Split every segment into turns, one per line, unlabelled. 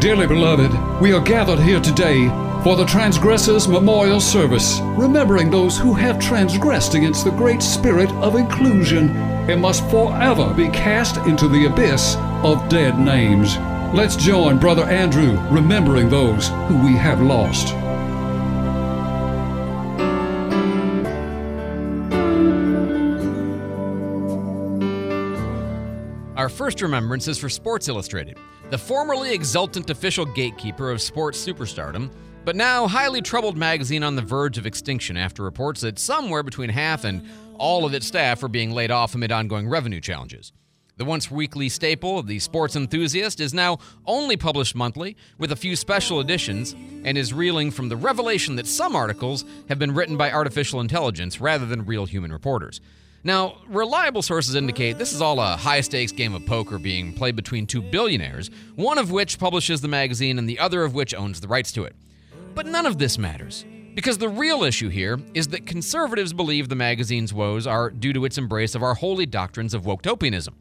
Dearly beloved, we are gathered here today for the Transgressors Memorial Service, remembering those who have transgressed against the great spirit of inclusion and must forever be cast into the abyss of dead names. Let's join Brother Andrew remembering those who we have lost.
First remembrance is for Sports Illustrated, the formerly exultant official gatekeeper of sports superstardom, but now highly troubled magazine on the verge of extinction after reports that somewhere between half and all of its staff are being laid off amid ongoing revenue challenges. The once weekly staple of the sports enthusiast is now only published monthly with a few special editions and is reeling from the revelation that some articles have been written by artificial intelligence rather than real human reporters. Now, reliable sources indicate this is all a high stakes game of poker being played between two billionaires, one of which publishes the magazine and the other of which owns the rights to it. But none of this matters, because the real issue here is that conservatives believe the magazine's woes are due to its embrace of our holy doctrines of woketopianism.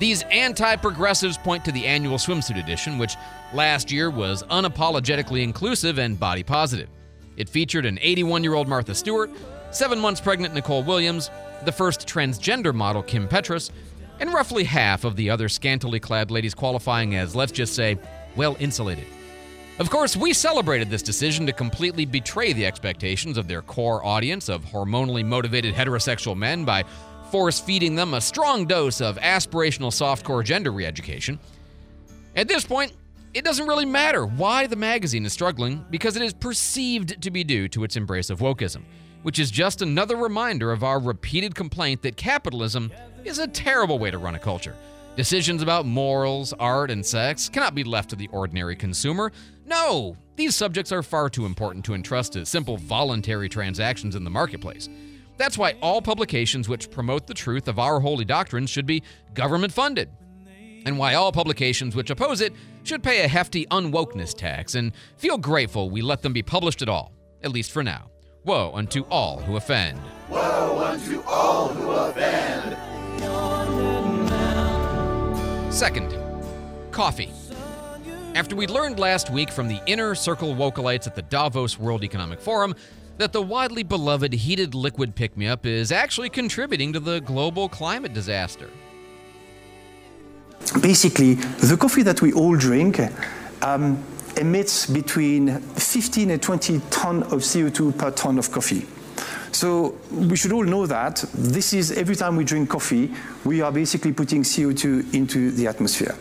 These anti progressives point to the annual swimsuit edition, which last year was unapologetically inclusive and body positive. It featured an 81 year old Martha Stewart, seven months pregnant Nicole Williams, the first transgender model, Kim Petras, and roughly half of the other scantily clad ladies qualifying as, let's just say, well insulated. Of course, we celebrated this decision to completely betray the expectations of their core audience of hormonally motivated heterosexual men by force feeding them a strong dose of aspirational softcore gender re education. At this point, it doesn't really matter why the magazine is struggling because it is perceived to be due to its embrace of wokeism which is just another reminder of our repeated complaint that capitalism is a terrible way to run a culture. Decisions about morals, art, and sex cannot be left to the ordinary consumer. No, these subjects are far too important to entrust to simple voluntary transactions in the marketplace. That's why all publications which promote the truth of our holy doctrines should be government funded. And why all publications which oppose it should pay a hefty unwokeness tax and feel grateful we let them be published at all, at least for now. Woe unto all who offend.
Woe unto all who offend.
Second, coffee. After we learned last week from the inner circle Wokelites at the Davos World Economic Forum that the widely beloved heated liquid pick me up is actually contributing to the global climate disaster.
Basically, the coffee that we all drink um, emits between 15 and 20 ton of CO2 per ton of coffee. So we should all know that this is every time we drink coffee, we are basically putting CO2 into the atmosphere.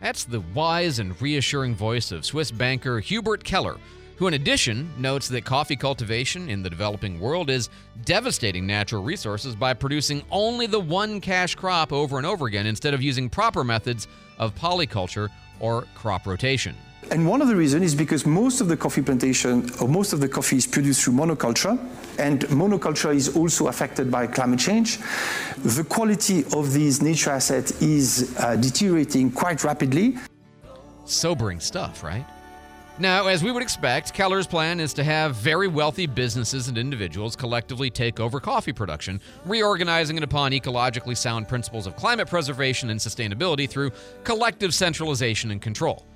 That's the wise and reassuring voice of Swiss banker Hubert Keller, who, in addition, notes that coffee cultivation in the developing world is devastating natural resources by producing only the one cash crop over and over again instead of using proper methods of polyculture or crop rotation.
And one of the reasons is because most of the coffee plantation, or most of the coffee is produced through monoculture, and monoculture is also affected by climate change. The quality of these nature assets is uh, deteriorating quite rapidly.
Sobering stuff, right? Now, as we would expect, Keller's plan is to have very wealthy businesses and individuals collectively take over coffee production, reorganizing it upon ecologically sound principles of climate preservation and sustainability through collective centralization and control,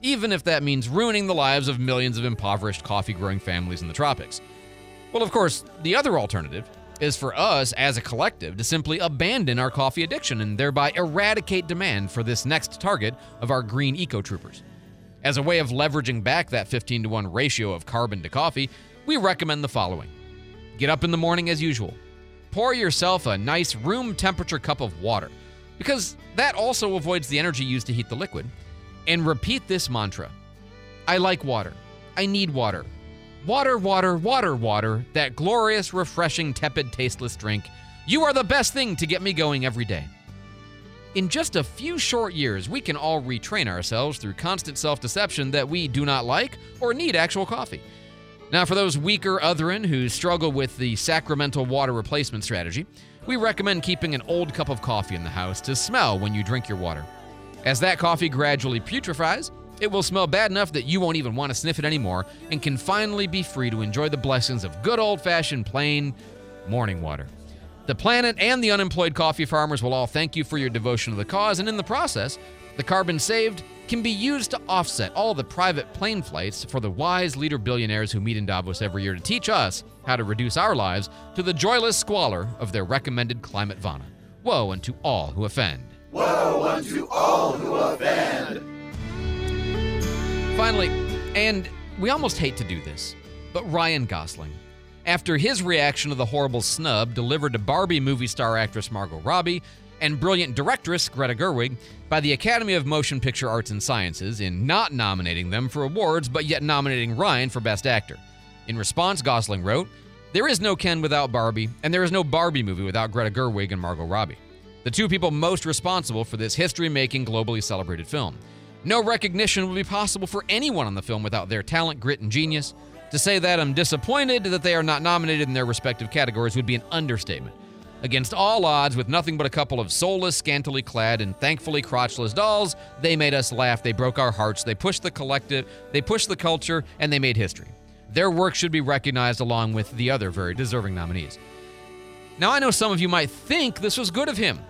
even if that means ruining the lives of millions of impoverished coffee growing families in the tropics. Well, of course, the other alternative is for us as a collective to simply abandon our coffee addiction and thereby eradicate demand for this next target of our green eco troopers. As a way of leveraging back that 15 to 1 ratio of carbon to coffee, we recommend the following Get up in the morning as usual. Pour yourself a nice room temperature cup of water, because that also avoids the energy used to heat the liquid. And repeat this mantra I like water. I need water. Water, water, water, water, that glorious, refreshing, tepid, tasteless drink. You are the best thing to get me going every day. In just a few short years, we can all retrain ourselves through constant self deception that we do not like or need actual coffee. Now, for those weaker otherin who struggle with the sacramental water replacement strategy, we recommend keeping an old cup of coffee in the house to smell when you drink your water. As that coffee gradually putrefies, it will smell bad enough that you won't even want to sniff it anymore and can finally be free to enjoy the blessings of good old fashioned plain morning water. The planet and the unemployed coffee farmers will all thank you for your devotion to the cause, and in the process, The carbon saved can be used to offset all the private plane flights for the wise leader billionaires who meet in Davos every year to teach us how to reduce our lives to the joyless squalor of their recommended climate vana. Woe unto all who offend.
Woe unto all who offend.
Finally, and we almost hate to do this, but Ryan Gosling. After his reaction to the horrible snub delivered to Barbie movie star actress Margot Robbie and brilliant directress Greta Gerwig by the Academy of Motion Picture Arts and Sciences in not nominating them for awards but yet nominating Ryan for Best Actor. In response, Gosling wrote, There is no Ken without Barbie, and there is no Barbie movie without Greta Gerwig and Margot Robbie, the two people most responsible for this history making, globally celebrated film. No recognition would be possible for anyone on the film without their talent, grit, and genius. To say that I'm disappointed that they are not nominated in their respective categories would be an understatement. Against all odds, with nothing but a couple of soulless, scantily clad, and thankfully crotchless dolls, they made us laugh, they broke our hearts, they pushed the collective, they pushed the culture, and they made history. Their work should be recognized along with the other very deserving nominees. Now, I know some of you might think this was good of him,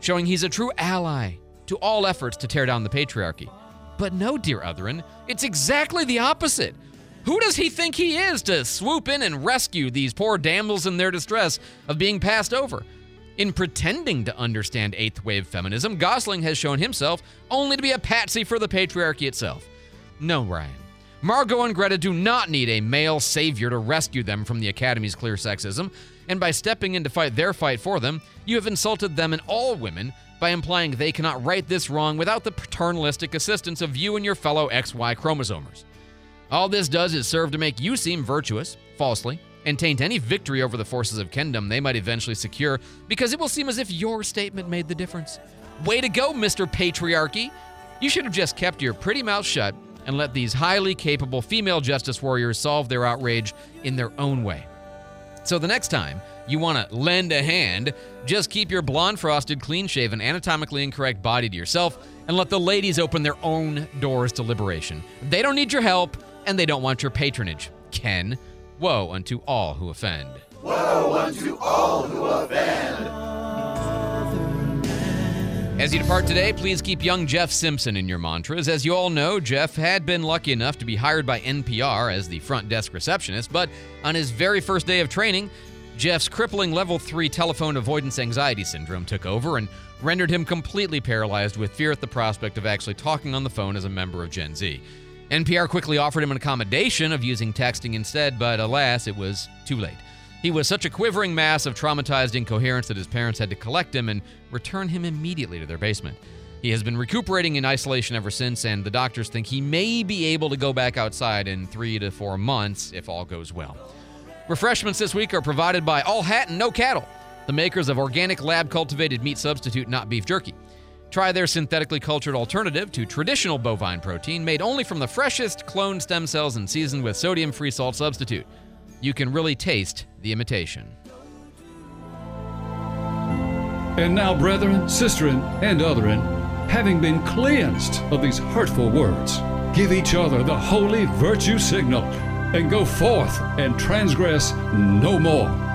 showing he's a true ally to all efforts to tear down the patriarchy. But no, dear Otherin, it's exactly the opposite. Who does he think he is to swoop in and rescue these poor damsels in their distress of being passed over? In pretending to understand eighth wave feminism, Gosling has shown himself only to be a patsy for the patriarchy itself. No, Ryan. Margot and Greta do not need a male savior to rescue them from the Academy's clear sexism, and by stepping in to fight their fight for them, you have insulted them and all women by implying they cannot right this wrong without the paternalistic assistance of you and your fellow XY chromosomers. All this does is serve to make you seem virtuous, falsely, and taint any victory over the forces of Kendom they might eventually secure because it will seem as if your statement made the difference. Way to go, Mr. Patriarchy! You should have just kept your pretty mouth shut and let these highly capable female justice warriors solve their outrage in their own way. So the next time you want to lend a hand, just keep your blonde frosted, clean shaven, anatomically incorrect body to yourself and let the ladies open their own doors to liberation. They don't need your help and they don't want your patronage. Ken, woe unto all who offend.
Woe unto all who offend.
As you depart today, please keep young Jeff Simpson in your mantras. As you all know, Jeff had been lucky enough to be hired by NPR as the front desk receptionist, but on his very first day of training, Jeff's crippling level 3 telephone avoidance anxiety syndrome took over and rendered him completely paralyzed with fear at the prospect of actually talking on the phone as a member of Gen Z. NPR quickly offered him an accommodation of using texting instead, but alas, it was too late. He was such a quivering mass of traumatized incoherence that his parents had to collect him and return him immediately to their basement. He has been recuperating in isolation ever since, and the doctors think he may be able to go back outside in three to four months if all goes well. Refreshments this week are provided by All Hat and No Cattle, the makers of organic lab cultivated meat substitute, not beef jerky. Try their synthetically cultured alternative to traditional bovine protein made only from the freshest cloned stem cells and seasoned with sodium free salt substitute you can really taste the imitation.
And now, brethren, sisterin, and otherin, having been cleansed of these hurtful words, give each other the holy virtue signal, and go forth and transgress no more.